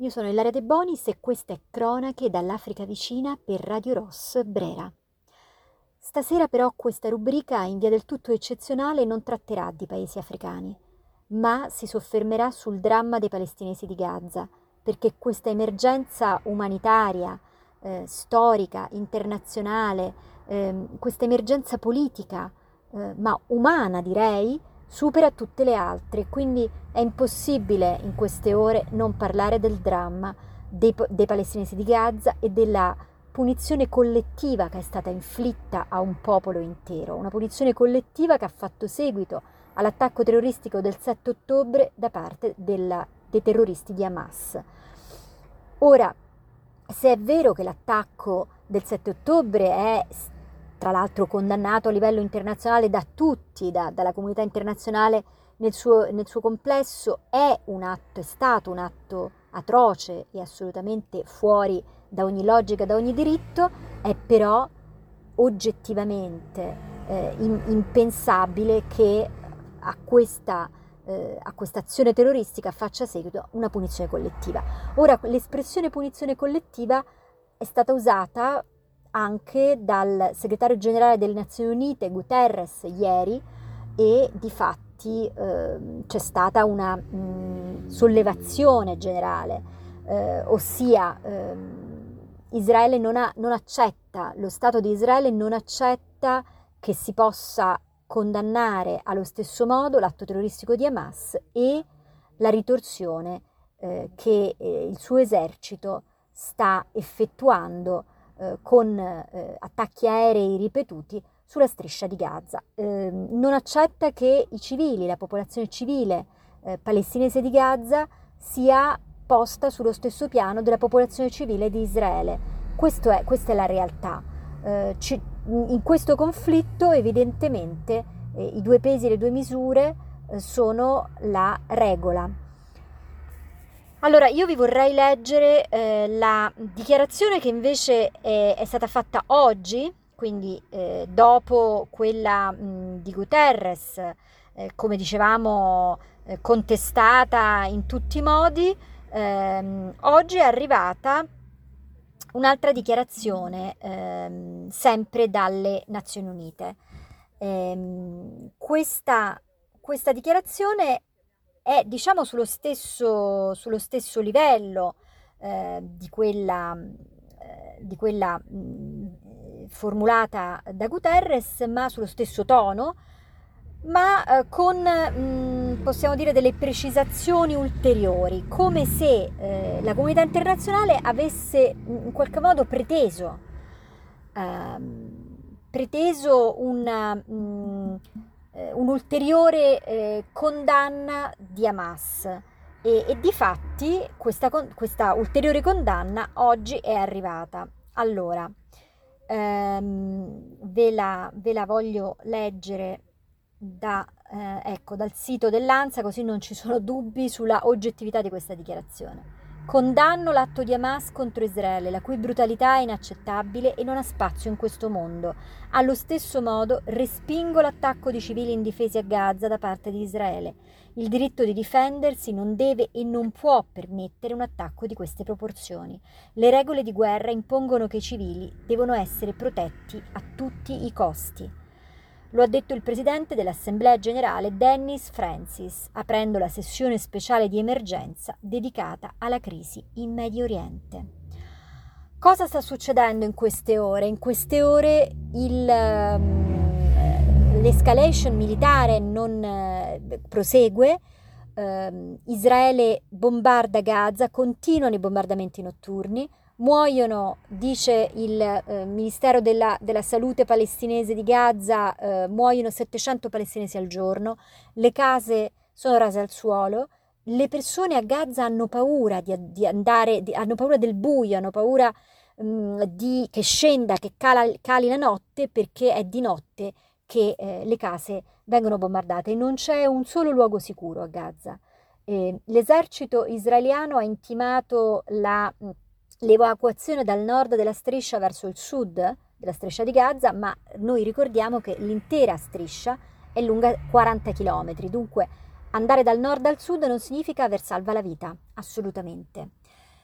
io sono Ilaria De Bonis e questa è Cronache dall'Africa vicina per Radio Ross Brera. Stasera però questa rubrica in via del tutto eccezionale non tratterà di paesi africani, ma si soffermerà sul dramma dei palestinesi di Gaza, perché questa emergenza umanitaria, eh, storica, internazionale, eh, questa emergenza politica, eh, ma umana direi, supera tutte le altre, quindi è impossibile in queste ore non parlare del dramma dei, dei palestinesi di Gaza e della punizione collettiva che è stata inflitta a un popolo intero, una punizione collettiva che ha fatto seguito all'attacco terroristico del 7 ottobre da parte della, dei terroristi di Hamas. Ora, se è vero che l'attacco del 7 ottobre è tra l'altro condannato a livello internazionale da tutti, da, dalla comunità internazionale nel suo, nel suo complesso, è atto, è stato un atto atroce e assolutamente fuori da ogni logica, da ogni diritto, è però oggettivamente eh, in, impensabile che a questa, eh, a questa azione terroristica faccia seguito una punizione collettiva. Ora, l'espressione punizione collettiva è stata usata anche dal segretario generale delle Nazioni Unite Guterres ieri e di fatti eh, c'è stata una mh, sollevazione generale, eh, ossia eh, Israele non, ha, non accetta, lo Stato di Israele non accetta che si possa condannare allo stesso modo l'atto terroristico di Hamas e la ritorsione eh, che eh, il suo esercito sta effettuando eh, con eh, attacchi aerei ripetuti sulla striscia di Gaza. Eh, non accetta che i civili, la popolazione civile eh, palestinese di Gaza sia posta sullo stesso piano della popolazione civile di Israele. È, questa è la realtà. Eh, ci, in questo conflitto evidentemente eh, i due pesi e le due misure sono la regola. Allora, io vi vorrei leggere eh, la dichiarazione che invece è, è stata fatta oggi, quindi eh, dopo quella mh, di Guterres, eh, come dicevamo, eh, contestata in tutti i modi, ehm, oggi è arrivata un'altra dichiarazione, ehm, sempre dalle Nazioni Unite. Ehm, questa, questa dichiarazione è diciamo sullo stesso, sullo stesso livello eh, di quella, eh, di quella mh, formulata da Guterres, ma sullo stesso tono, ma eh, con, mh, possiamo dire, delle precisazioni ulteriori, come se eh, la comunità internazionale avesse in qualche modo preteso, ehm, preteso una... Mh, eh, un'ulteriore eh, condanna di Hamas e, e di fatti questa, questa, ulteriore condanna oggi è arrivata. Allora, ehm, ve, la, ve, la, voglio leggere da, eh, ecco, dal sito dell'ANSA così non ci sono dubbi sulla oggettività di questa dichiarazione. Condanno l'atto di Hamas contro Israele, la cui brutalità è inaccettabile e non ha spazio in questo mondo. Allo stesso modo respingo l'attacco di civili indifesi a Gaza da parte di Israele. Il diritto di difendersi non deve e non può permettere un attacco di queste proporzioni. Le regole di guerra impongono che i civili devono essere protetti a tutti i costi. Lo ha detto il presidente dell'Assemblea generale Dennis Francis, aprendo la sessione speciale di emergenza dedicata alla crisi in Medio Oriente. Cosa sta succedendo in queste ore? In queste ore il, um, l'escalation militare non uh, prosegue, uh, Israele bombarda Gaza, continuano i bombardamenti notturni, Muoiono, dice il eh, Ministero della, della, Salute palestinese di Gaza, eh, muoiono 700 palestinesi al giorno, le case sono rase al suolo, le persone a Gaza hanno paura di, di andare, di, hanno paura del buio, hanno paura mh, mm, di, che scenda, che cala, cali la notte perché è di notte che eh, le case vengono bombardate. Non c'è un solo luogo sicuro a Gaza. Eh, l'esercito israeliano ha intimato la mm, l'evacuazione dal nord della striscia verso il sud della striscia di Gaza, ma noi ricordiamo che l'intera striscia è lunga 40 km, dunque andare dal nord al sud non significa aver salva la vita, assolutamente.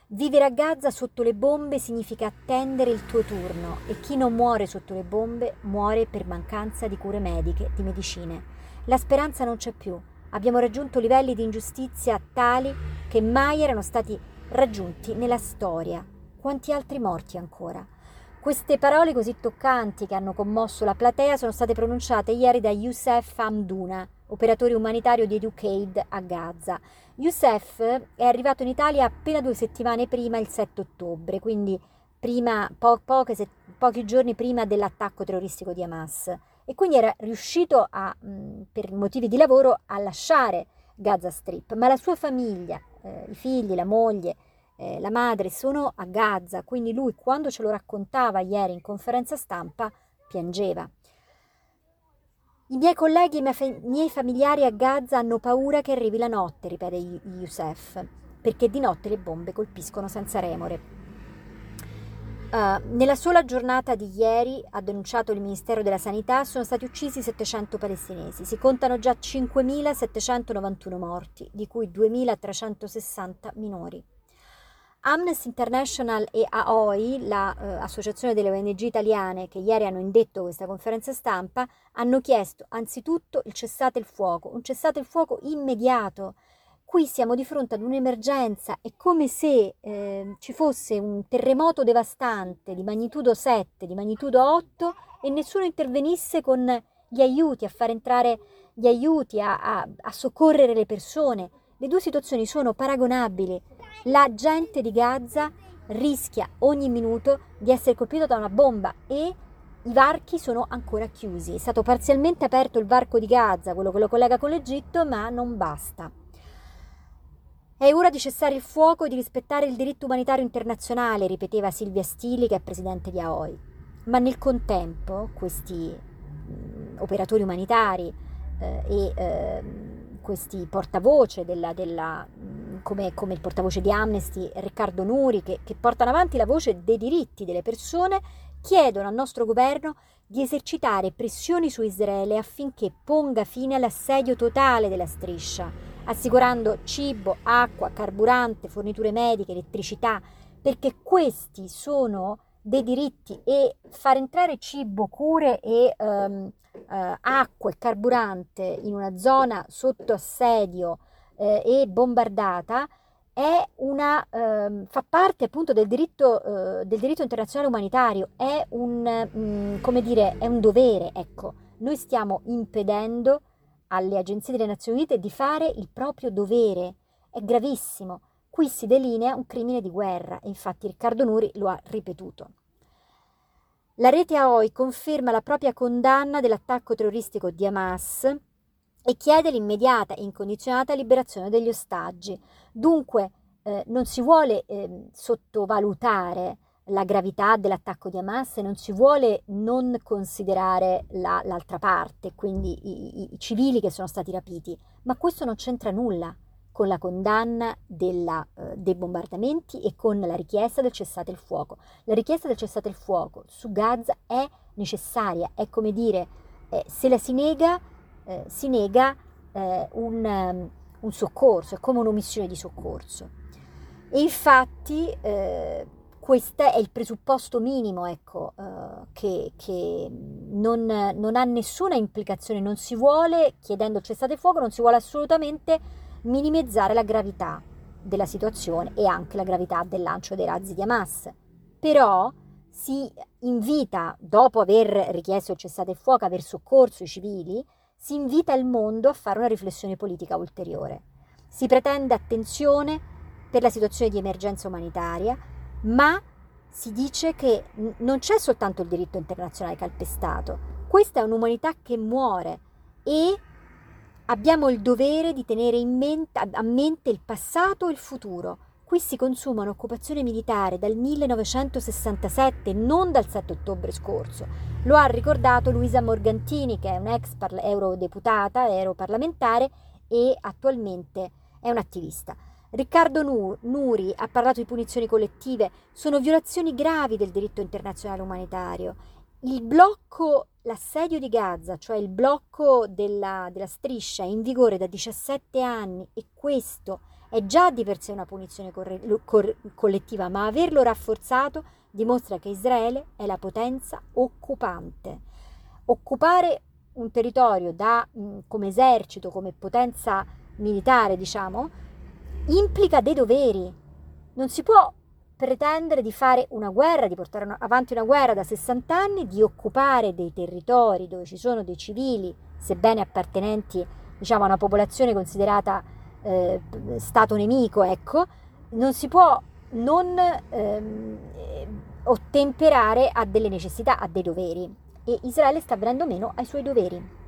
Vivere a Gaza sotto le bombe significa attendere il tuo turno e chi non muore sotto le bombe muore per mancanza di cure mediche, di medicine. La speranza non c'è più. Abbiamo raggiunto livelli di ingiustizia tali che mai erano stati raggiunti nella storia. Quanti altri morti ancora? Queste parole così toccanti che hanno commosso la platea sono state pronunciate ieri da Youssef Hamduna, operatore umanitario di Educade a Gaza. Youssef è arrivato in Italia appena due settimane prima, il 7 ottobre, quindi prima, po- se- pochi giorni prima dell'attacco terroristico di Hamas e quindi era riuscito a, mh, per motivi di lavoro a lasciare Gaza Strip, ma la sua famiglia, eh, i figli, la moglie, eh, la madre sono a Gaza, quindi lui quando ce lo raccontava ieri in conferenza stampa piangeva. I miei colleghi e i miei familiari a Gaza hanno paura che arrivi la notte, ripete Youssef, perché di notte le bombe colpiscono senza remore. Uh, nella sola giornata di ieri, ha denunciato il Ministero della Sanità, sono stati uccisi 700 palestinesi. Si contano già 5.791 morti, di cui 2.360 minori. Amnesty International e AOI, l'associazione eh, delle ONG italiane che ieri hanno indetto questa conferenza stampa, hanno chiesto anzitutto il cessate il fuoco, un cessate il fuoco immediato. Qui siamo di fronte ad un'emergenza, è come se eh, ci fosse un terremoto devastante di magnitudo 7, di magnitudo 8 e nessuno intervenisse con gli aiuti, a far entrare gli aiuti, a, a, a soccorrere le persone. Le due situazioni sono paragonabili la gente di Gaza rischia ogni minuto di essere colpita da una bomba e i varchi sono ancora chiusi. È stato parzialmente aperto il varco di Gaza, quello che lo collega con l'Egitto, ma non basta. È ora di cessare il fuoco e di rispettare il diritto umanitario internazionale, ripeteva Silvia Stili, che è presidente di AOI. Ma nel contempo questi mh, operatori umanitari eh, e eh, questi portavoce della, della come, come, il portavoce di Amnesty Riccardo Nuri, che, che portano avanti la voce dei diritti delle persone, chiedono al nostro governo di esercitare pressioni su Israele affinché ponga fine all'assedio totale della striscia, assicurando cibo, acqua, carburante, forniture mediche, elettricità, perché questi sono dei diritti e far entrare cibo, cure e um, uh, acqua e carburante in una zona sotto assedio eh, e bombardata è una, eh, fa parte appunto del diritto, eh, del diritto internazionale umanitario, è un, mh, mm, come dire, è un dovere, ecco. Noi stiamo impedendo alle agenzie delle Nazioni Unite di fare il proprio dovere, è gravissimo. Qui si delinea un crimine di guerra infatti Riccardo Nuri lo ha ripetuto. La rete AOI conferma la propria condanna dell'attacco terroristico di Hamas e chiede l'immediata e incondizionata liberazione degli ostaggi. Dunque eh, non si vuole eh, sottovalutare la gravità dell'attacco di Hamas e non si vuole non considerare la, l'altra parte, quindi i, i, civili che sono stati rapiti, ma questo non c'entra nulla con la condanna della, eh, dei bombardamenti e con la richiesta del cessate il fuoco. La richiesta del cessate il fuoco su Gaza è necessaria, è come dire, eh, se la si nega eh, si nega eh, un, um, un, soccorso, è come un'omissione di soccorso. E infatti eh, questo è il presupposto minimo ecco, eh, che, che non, non, ha nessuna implicazione, non si vuole, chiedendo il cessate il fuoco, non si vuole assolutamente minimizzare la gravità della situazione e anche la gravità del lancio dei razzi di Hamas. Però si invita, dopo aver richiesto il cessate il fuoco, aver soccorso i civili, si invita il mondo a fare una riflessione politica ulteriore. Si pretende attenzione per la situazione di emergenza umanitaria, ma si dice che non c'è soltanto il diritto internazionale calpestato, questa è un'umanità che muore e abbiamo il dovere di tenere mente, a mente il passato e il futuro. Qui si consuma un'occupazione militare dal 1967, non dal 7 ottobre scorso. Lo ha ricordato Luisa Morgantini, che è un'ex parla- eurodeputata, europarlamentare e attualmente è un'attivista. Riccardo Nuri ha parlato di punizioni collettive, sono violazioni gravi del diritto internazionale umanitario. Il blocco, l'assedio di Gaza, cioè il blocco della, della striscia, è in vigore da 17 anni e questo è già di per sé una punizione corre- cor- collettiva, ma averlo rafforzato dimostra che Israele è la potenza occupante. Occupare un territorio da, mh, come esercito, come potenza militare, diciamo, implica dei doveri. Non si può pretendere di fare una guerra, di portare avanti una guerra da 60 anni, di occupare dei territori dove ci sono dei civili, sebbene appartenenti diciamo, a una popolazione considerata eh, stato nemico, ecco, non si può non ehm, ottemperare a delle necessità, a dei doveri. E Israele sta venendo meno ai suoi doveri.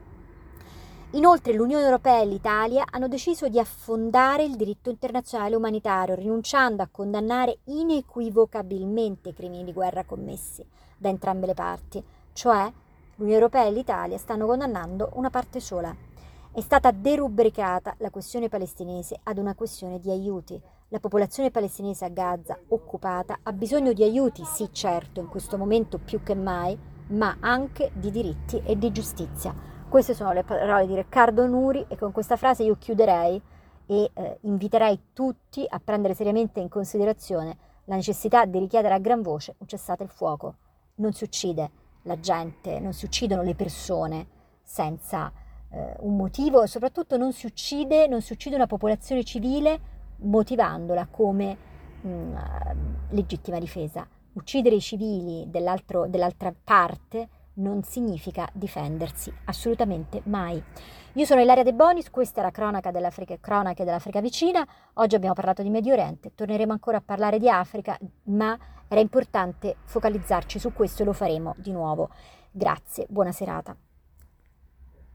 Inoltre l'Unione Europea e l'Italia hanno deciso di affondare il diritto internazionale umanitario, rinunciando a condannare inequivocabilmente i crimini di guerra commessi da entrambe le parti, cioè l'Unione Europea e l'Italia stanno condannando una parte sola. È stata derubricata la questione palestinese ad una questione di aiuti. La popolazione palestinese a Gaza, occupata, ha bisogno di aiuti, sì certo, in questo momento più che mai, ma anche di diritti e di giustizia. Queste sono le parole di Riccardo Nuri e con questa frase io chiuderei e eh, inviterei tutti a prendere seriamente in considerazione la necessità di richiedere a gran voce un cessate il fuoco. Non si uccide la gente, non si uccidono le persone senza eh, un motivo e soprattutto non si uccide, non si uccide una popolazione civile motivandola come mh, mm, legittima difesa. Uccidere i civili dell'altra parte non significa difendersi, assolutamente mai. Io sono Ilaria De Bonis, questa era Cronaca dell'Africa, Cronache dell'Africa vicina, oggi abbiamo parlato di Medio Oriente, torneremo ancora a parlare di Africa, ma era importante focalizzarci su questo e lo faremo di nuovo. Grazie, buona serata.